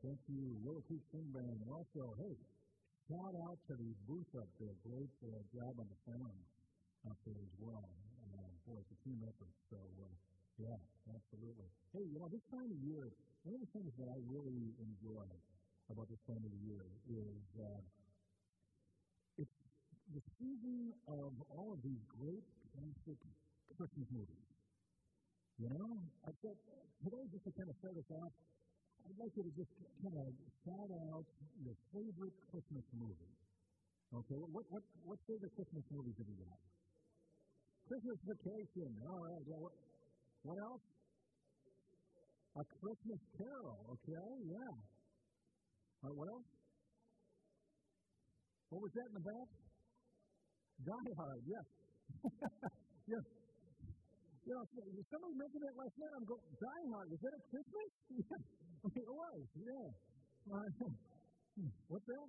Thank you, Creek Swing Band. And also, hey, shout out to the booth up there. Great uh, job on the sound up there as well. Uh, boy, it's a team effort. So, uh, yeah, absolutely. Hey, you know, this time of year, one of the things that I really enjoy about this time of the year is uh, it's the season of all of these great classic Christmas movies. You know, I thought today, just to kind of start us off, I'd like you to just kind of shout out your favorite Christmas movie. Okay, what what what favorite Christmas movies have you got? Christmas Vacation. All right. Well, what, what else? A Christmas Carol. Okay, yeah. All right, what else? What was that in the back? Die Hard. Yes. yes. You know, somebody mentioned it last night. I'm going, Die Hard. Was that at Christmas? yeah. It was. Yeah. What's that?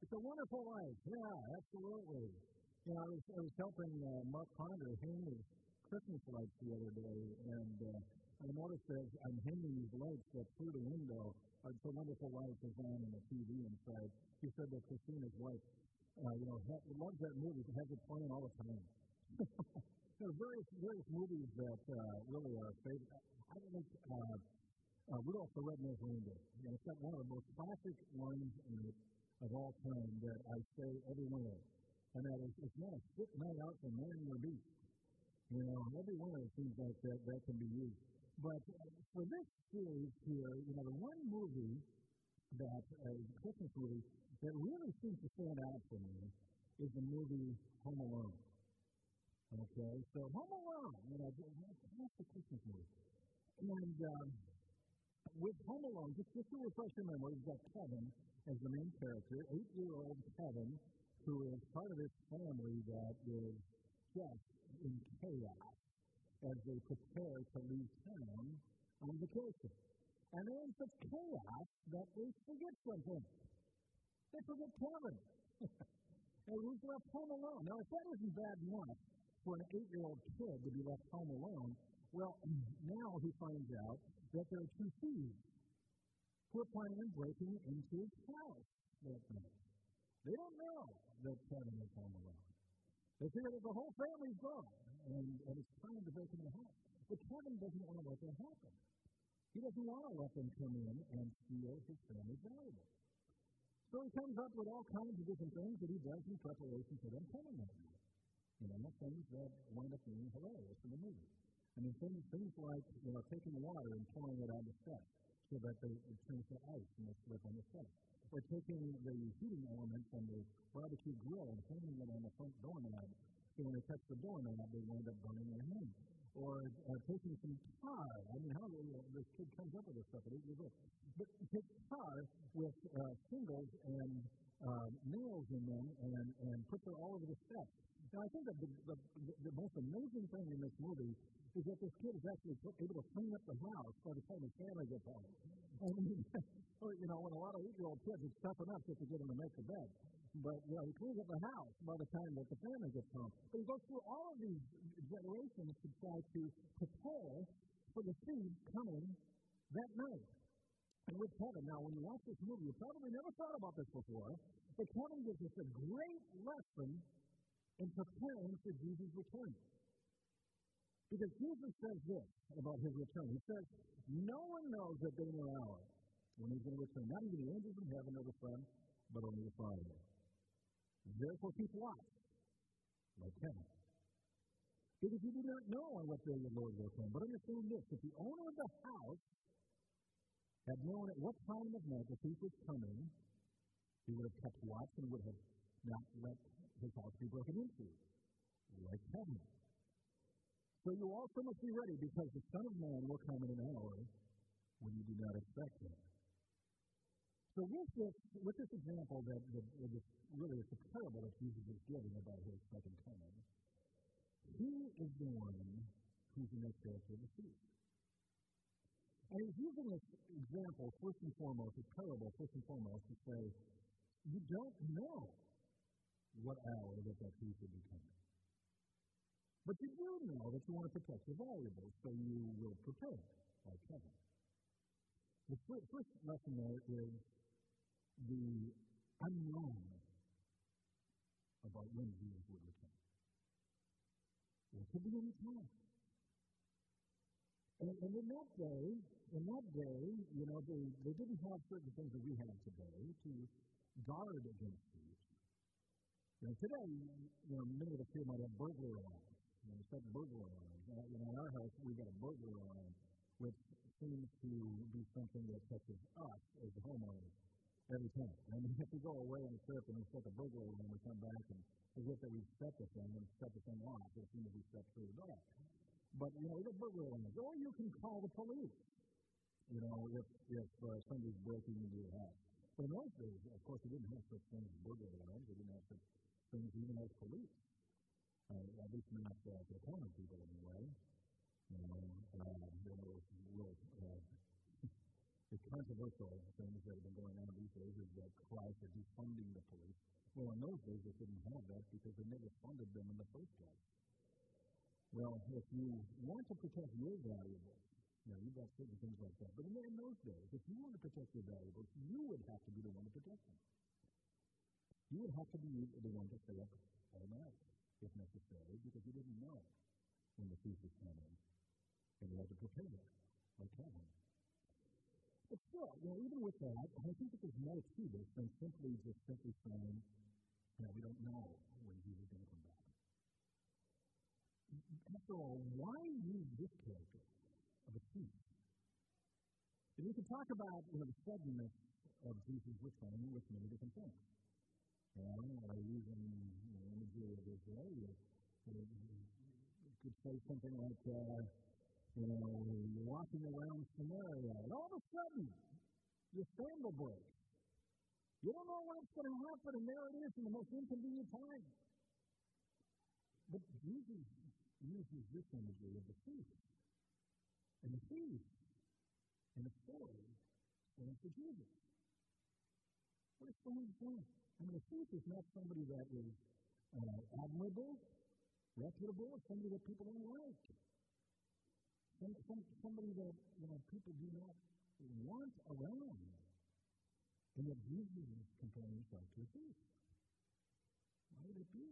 It's a Wonderful Life. Yeah, absolutely. You know, I was, I was helping uh, Mark Ponder hang his Christmas lights the other day, and uh, I noticed as I'm hanging these lights that through the window, uh, it's a Wonderful Life is on in the TV inside. He said that Christina's wife, uh, you know, ha- loves that movie, has it playing all the time. There are various, various movies that uh, really are favorite. I think uh, uh, Rudolph the Red-Nosed Reindeer. You know, it's got one of the most classic it of all time that I say every winter, and that is, it's not a fit night out for man or beast. You know, every one of the things like that, that can be used. But for this series here, you know, the one movie that, a Christmas movie, that really seems to stand out for me is the movie Home Alone. Okay, so Home Alone, you know, that's the Christmas movie. And um, with Home Alone, just, just to refresh your memory, you've got Kevin as the main character, eight-year-old Kevin, who is part of this family that is just in chaos as they prepare to leave town on vacation. And they're in such chaos that they forget something. They forget Kevin. and he's left home alone. Now, if that isn't bad enough for an eight-year-old kid to be left home alone, well, now he finds out that there are two thieves who are planning on breaking into his house that night. They don't know that Kevin is home alone. They figure that the whole family's gone, and, and it's time to break into the house. But Kevin doesn't want to let that happen. He doesn't want to let them come in and steal his family's valuables. So he comes up with all kinds of different things that he does in preparation for them coming night. You know, things that wind up being hilarious in the movie. I mean, things, things like, you know, taking water and pouring it on the steps so that they, it turns to ice and they slip on the steps or taking the heating element from the barbecue grill and hanging it on the front doorknob. So when they touch the doorknob, they wind up burning their hand. Or uh, taking some tar. I mean, how uh, this kid comes up with this stuff at eight years old. But take tar with uh, shingles and uh, nails in them and, and put them all over the steps. Now, I think that the, the, the most amazing thing in this movie is that this kid is actually able to clean up the house by the time his family gets home. Mean, you know, when a lot of eight-year-old kids, it's tough enough just to get them to make the bed. But, you know, he cleans up the house by the time that the family gets home. But he goes through all of these generations to try to prepare for the seed coming that night. And with Kevin, now when you watch this movie, you probably never thought about this before, but Kevin gives us a great lesson in preparing for Jesus' return. Because Jesus says this about his return. He says, No one knows the day nor hour when he's going to return. Not even the angels in heaven or the Son, but only the Father. Therefore, keep watch, like Kevin. Because you do not know on what day your Lord will come. But understand this if the owner of the house had known at what time of night the thief was coming, he would have kept watch and would have not let his house be broken into, like Kevin. So you also must be ready, because the Son of Man will come in an hour when you do not expect him. So with this, with this example that, that, that is really it's a parable that Jesus is giving about his second coming, he is the one who's the character of the thief. And he's using this example, first and foremost, a parable, first and foremost, to say, you don't know what hour that that thief will be coming. But you do know that you want to protect your valuables, so you will prepare, like Kevin. The first lesson there is the unknown about when Jesus would return. It could be any time. And, and in that day, in that day, you know, they, they didn't have certain things that we have today to guard against. You today, you know, many of us here might have burglar alarms. You know, set burglar alarms. Uh, you know, in our house, we've got a burglar alarm, which seems to be something that touches us as the homeowners every time. I mean, if we go away on a trip and we set the burglar alarm, we come back and forget that we've set the thing and set the thing off as soon as we step through the door. But, you know, the burglar alarms. Or you can call the police, you know, if, if uh, somebody's breaking into your house. But in those days, of course, we didn't have such things as burglar alarms. We didn't have such things even as police. Uh, at least not uh, the common people anyway. You know, uh, there was real, uh, the controversial things that have been going on these days is that cry for defunding the police. Well, in those days, they didn't have that because they never funded them in the first place. Well, if you want to protect your valuables, you know, you've got certain things like that. But in those days, if you want to protect your valuables, you would have to be the one to protect them. You would have to be the one to stay up all night, if necessary, because you didn't know when the thief was coming. And you had to prepare, like Kevin. But still, you know, even with that, I think that there's more to this than simply just simply saying, you know, we don't know when Jesus is going to come back. After all, why use this character of a thief? And we can talk about you know, the suddenness of Jesus' return with many different things. You know, using you know, imagery of Israel, you, you could say something like, uh, you know, you're walking around Samaria, and all of a sudden, your sandal breaks. You don't know what's going to happen, and there it is in the most inconvenient time. But Jesus uses this imagery of the thief. And the thief in the story stands for Jesus. What a strange thing. I mean, a thief is not somebody that is uh, admirable, reputable, somebody that people don't like. Some, some, somebody that you know people do not want around. And yet Jesus is comparing himself to a thief. Why would it be?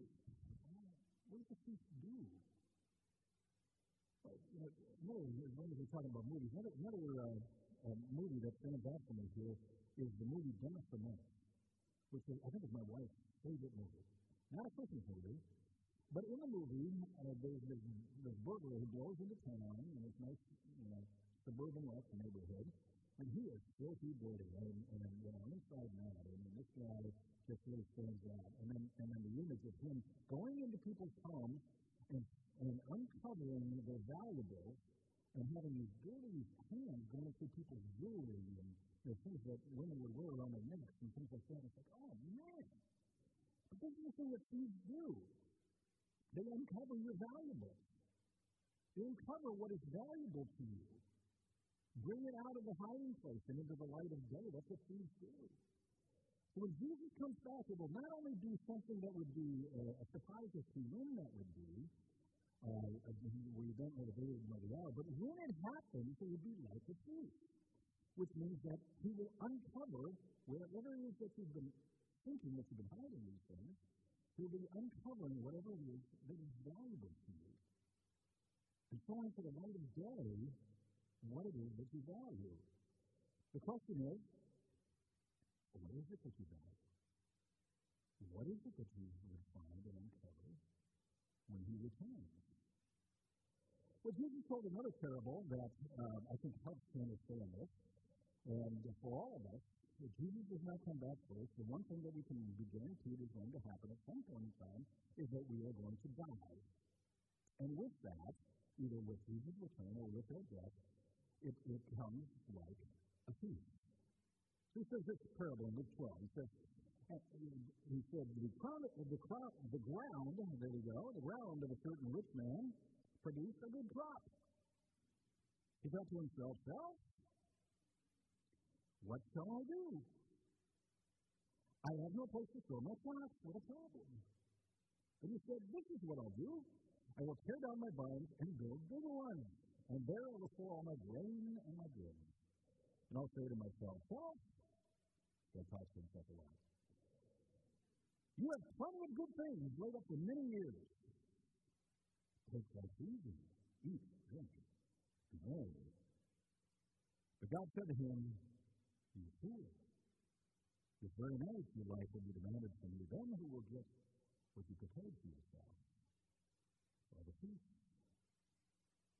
What does the thief do? you know, when we're talking about movies, another, another uh, uh, movie that stands out for me here is the movie Dennis the Menace, which is, I think is my wife's favorite movie. Not a Christmas movie, but in the movie, uh, there's this, this burglar who blows into town in this nice, you know, suburban west neighborhood, and he is filthy dirty, and, and you know, inside and out. I mean, this guy just really stands out. And then, and then the image of him going into people's homes and and uncovering their valuables and having these dirty hands going through people's jewelry and you know, things that women would wear around their necks and things like that. It's like, oh man. But this is the thing that thieves do. They uncover your valuables. They uncover what is valuable to you. Bring it out of the hiding place and into the light of day. That's what thieves do. So when Jesus comes back, it will not only be something that would be uh, a surprise as to when that would be, uh, we don't know the day nor the hour, but when it happens, it will be like a thief, which means that he will uncover whatever it is that you've been thinking that you've been hiding these things. He'll be uncovering whatever it is that is valuable to you. And showing to the light of day what it is that you value. The question is, what is it that you value? What is it that you would find and uncover when he returns? Well, Jesus told another parable that um, I think helps to understand this. And for all of us, if Jesus does not come back first, the one thing that we can be guaranteed is going to happen at some point in time is that we are going to die. And with that, either with Jesus' return or with our death, it, it comes like a thief. So he says this parable in Luke 12. He says, he said, the, crown, the, crown, the ground, there we go, the ground of a certain rich man produce a good crop. He thought to himself, well, what shall I do? I have no place to store my crops. What a problem. And he said, This is what I'll do. I will tear down my barns and build bigger ones. And there I will store all my grain and my goods. And I'll say to myself, well, talks to himself a lot. You have plenty of good things laid up for many years. Take life easy. Eat, drink, merry. But God said to him, You fool. This very night your life will be demanded from you. Then who will get what you prepared for yourself? Or the thief.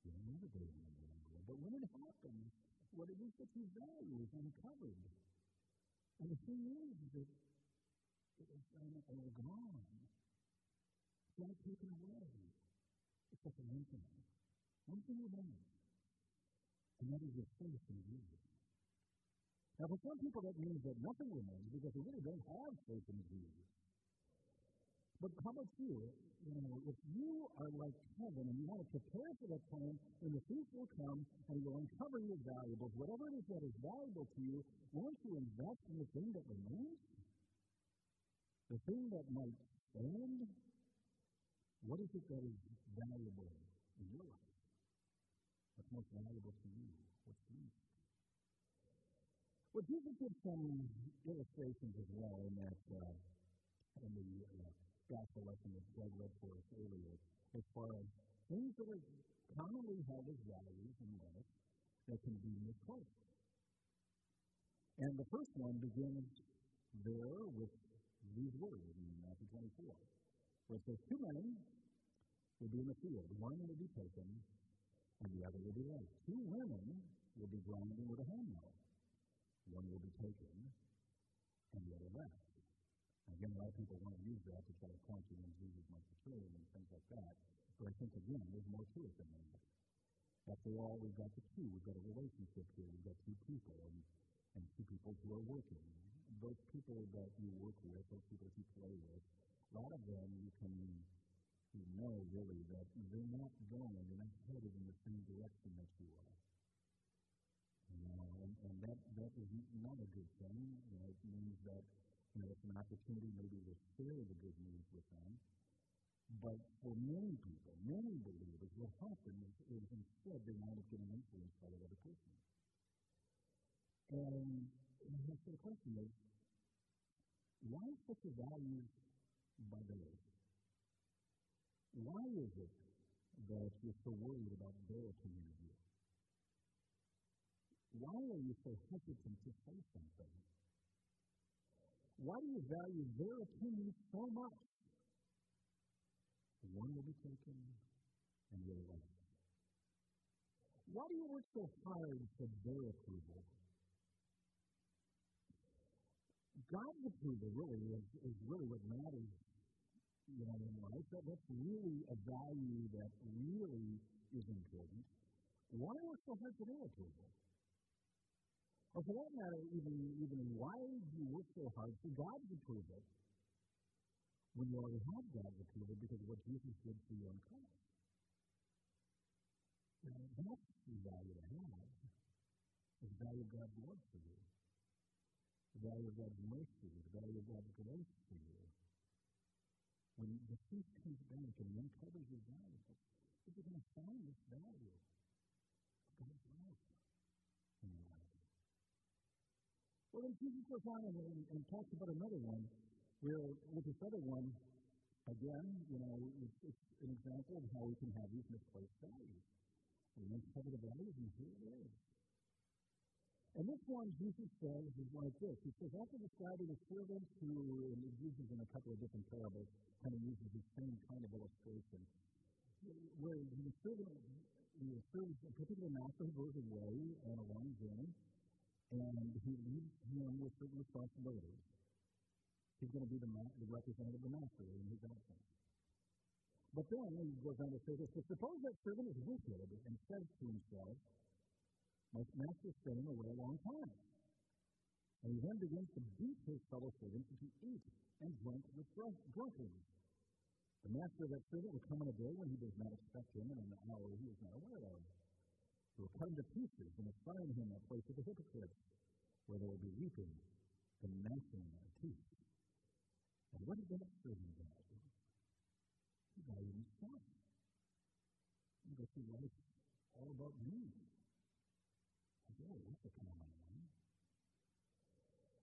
You don't have a day in the world. But when it happens, what it is that you value is uncovered. And the thing is that it is all gone. It's all taken away. Except for one thing. One thing remains. And that is your faith in Jesus. Now, for some people, that means that nothing remains because they really don't have faith in Jesus. But how about you? You know, if you are like Kevin and you want to prepare for that time, when the thief will come and will uncover your valuables, whatever it is that is valuable to you, won't you invest in the thing that remains? The thing that might stand? What is it that is valuable in your life? What's most valuable to you? What's least? Well, Jesus gives some illustrations as well in that uh, in the uh, gospel lesson that Greg read for us earlier, as far as things that are commonly held as values in life that can be misplaced. And the first one begins there with these words in Matthew 24, where it says, Two men will be in the field, one will be taken, and the other will be left. Two women will be grinding with a handmill. One will be taken, and the other left. Again, a lot of people want to use that to try to point to when Jesus might return and things like that. But I think, again, there's more to it than that. After all, we've got the two. We've got a relationship here. We've got two people and, and two people who are working. Those people that you work with, those people you play with, a lot of them you can you know really that they're not going, they're not headed in the same direction that you are. Know, and, and that, that is not a good thing. You know, it means that you know, it's an opportunity maybe to share the good news with them. But for many people, many believers, what happens is instead they wind up getting influenced by the other person. And, and so the question is, why such a value by those? Why is it that you're so worried about their opinion of you? Why are you so hesitant to say something? Why do you value their opinion so much? One will be taken and the other left. Why do you work so hard for their approval? God's approval really is, is really what matters you know, in life. That, that's really a value that really is important. Why work so hard for their approval? Or for that matter, even, even why you work so hard for God's approval when you already have God's approval because of what Jesus did for you on cross? Now, that's the value to have. Is the value of God's love for you. The value of God's mercy. The value of God's grace for you. When the thief comes back and uncovers your value, you're going to find this value God's love in your life. Well, then Jesus goes on and, and, and talks about another one, where with this other one, again, you know, it's, it's an example of how we can have these misplaced values. We uncover the values, and here it is. And this one, Jesus says, is like this. He says, after describing the servants who, and he uses in a couple of different parables, kind of uses the same kind of illustration, where the servant, the servant, a particular master goes away on a long journey, and he leaves him with certain responsibilities. He's going to be the, ma- the representative of the master in his absence. But then he goes on to say this, suppose that servant is wicked and says to himself, my master is staying away a long time. And he then begins to beat his fellow servants and to eat and drink with drunkards. The master of that servant will come on a day when he does not expect him and in an hour he is not aware of. He will him to pieces and assign him a place of the hypocrites, where there will be weeping and gnashing of teeth. And what did that servant value? He valued himself. He goes through life all about me. Okay, that's a kind of.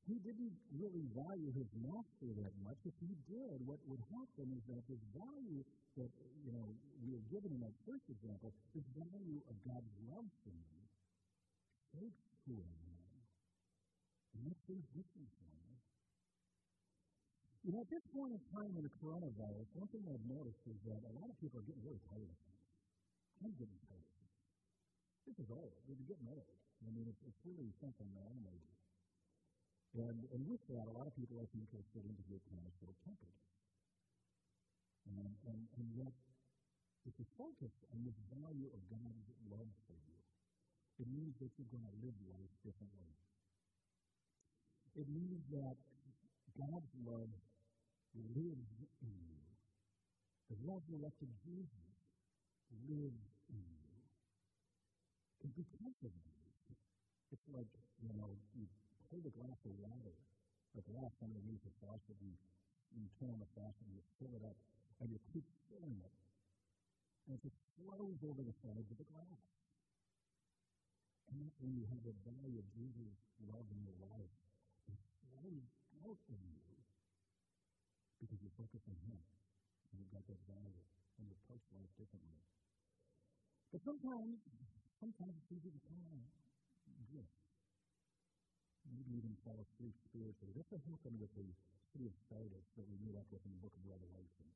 He didn't really value his master that much. If he did, what would happen is that this value that, you know, we are given in that first example, this value of God's love for me, takes to a man. And makes things different for me. You know, at this point in time in the coronavirus, one thing I've noticed is that a lot of people are getting really tired of things. I'm getting tired of things. This is old. We're getting old. I mean, it's, it's really something that I'm. And, and with that, a lot of people, I think, are starting to get kind of short tempered. And, and, and yet, if you focus on this value of God's love for you, it means that you're going to live life differently. It means that God's love lives in you. The love of Jesus lives in you. And because of this, it's like, you know, you hold a glass of water, a glass underneath the faucet, you, you turn on the faucet, and you fill it up, and you keep filling it. And it just flows over the sides of the glass. And that's when you have the value of Jesus' love in your life. It flows out of you because you focus on Him and you've got that value and you approach life differently. But sometimes, sometimes it's easy to kind of drift. Maybe even fall asleep spiritually. That's what happened with the city of Sardis that we meet up with in the book of Revelation.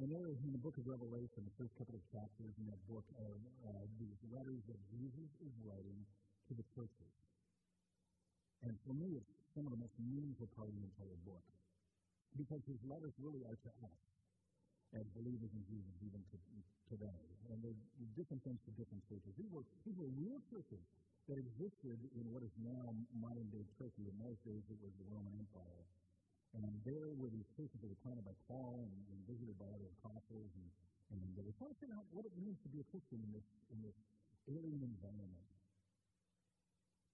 And there in the book of Revelation, the first couple of chapters in that book are uh, these letters that Jesus is writing to the churches. And for me, it's some of the most meaningful part of the entire book. Because his letters really are to us as believers in Jesus even to, today. And they're different things to different churches. These were, these were real churches that existed in what is now modern day Turkey. In those days, it was the Roman Empire. And there were these churches that were planted by Paul and, and visited by other apostles. And, and they were trying to figure out what it means to be a Christian in this, in this alien environment.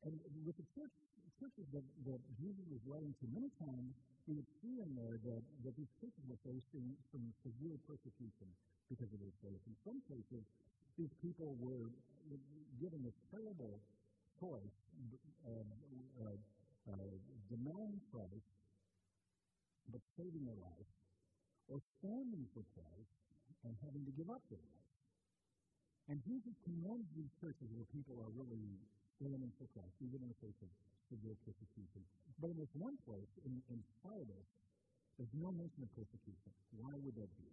And with the church, churches that, that Jesus was writing to, many times we would see in there that, that these churches were facing some severe persecution because of their faith. In some cases, these people were given a terrible choice of uh, uh, denying Christ but saving their life, or standing for Christ and having to give up their life. And Jesus commends these churches where people are really standing for Christ, even in the face of severe persecution. But in this one place, in, in Sardis, there's no mention of persecution. Why would that be?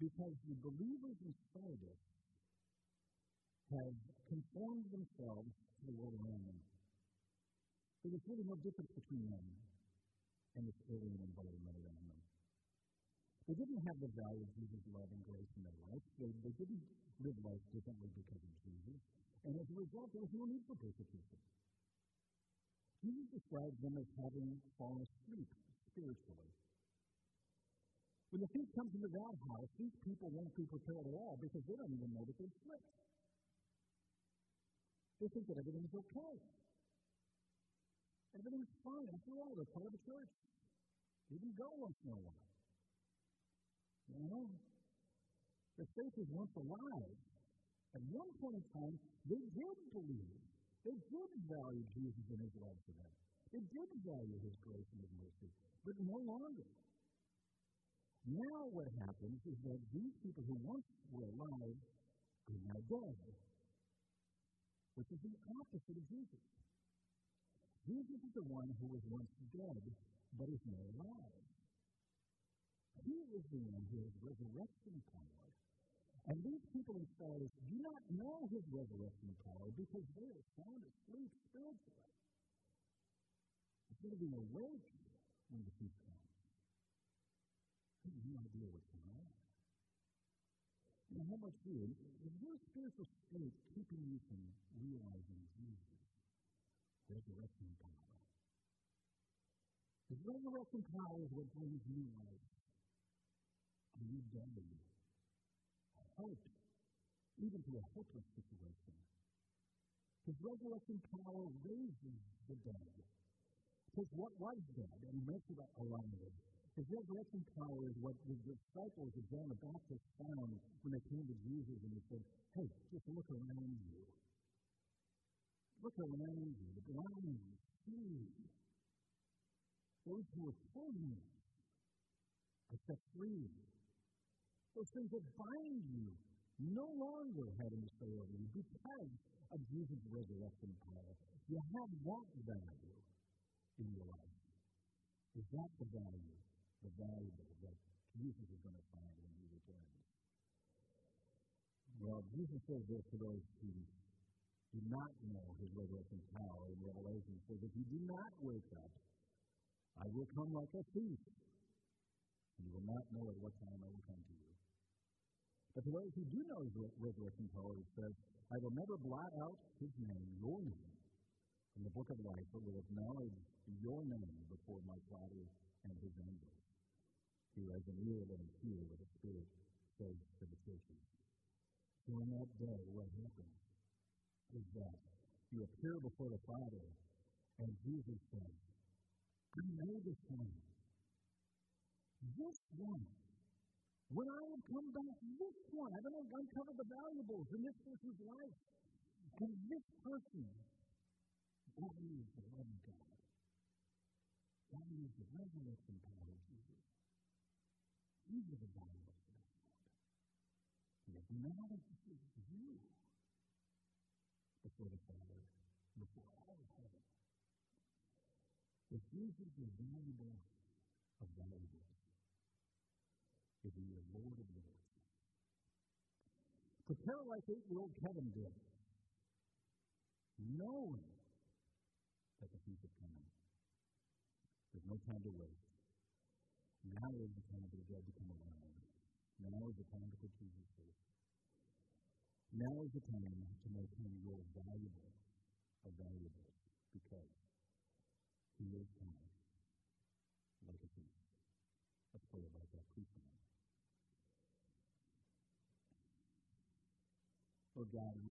Because the believers in Sardis have conformed themselves to the world around them. There was really no difference between them and this alien environment around them. They didn't have the value of Jesus' love and grace in their life. They, they didn't live life differently because of Jesus. And as a result, there was no need for persecution. Jesus describes them as having fallen asleep spiritually. When the thief comes into that house, these people won't be prepared at all because they don't even know that they've slipped. They think that everything's okay. Everything's fine. After all, they're part of the church. They even go once in a while. You know? The faith is once alive. At one point in time, they did believe. They did value Jesus and his love for them. They did value his grace and his mercy, but no longer. Now what happens is that these people who once were alive are now dead, which is the opposite of Jesus. Jesus is the one who was once dead, but is now alive. He is the one who has resurrection power. And these people in Sardis do not know his resurrection power because they are sound asleep spiritually. Instead of being awake when the thief comes, they have no idea what's going. And how much you? Is your spiritual state keeping you from realizing Jesus? resurrection power. The resurrection power is what brings new life, a new day, hope, even to a hopeless situation. His resurrection power raises the dead. Because what was dead and makes it alive. His resurrection power is what the disciples of John the Baptist found when they came to Jesus and they said, Hey, just look around you. Look around you. The blind free. Those who are prisoners are set free. Those things that bind you no longer have any say because of Jesus' resurrection power. You have that value in your life. Is that the value, the valuable that Jesus is going to find when he returns? Well, Jesus says this to those who do not know his resurrection power in Revelation. He says, If you do not wake up, I will come like a thief, and you will not know at what time I will come to you. But to those who do know his resurrection power, he says, I will never blot out his name, your name, from the book of life, but will acknowledge your name before my Father. Has an ear, let him hear what the Spirit says to the churches. So in that day, what happens is that you appear before the Father, and Jesus says, I know this one. This one. When I have come back, this one. I've uncovered the valuables in this person's life. And this person, that is the love of God. That is the resurrection power of Jesus. That I found. And now that this you before the Father, before all of heaven, if Jesus is valuable of valuables, if he is Lord of Lords, prepare like eight-year-old Kevin did, knowing that the is coming. There's no time to waste. Now is the time for the dead to come around. Now is the time to put Jesus first. Now is the time to make him your valuable of valuables because he is coming like a thief. Let's pray about that. Please. Lord God,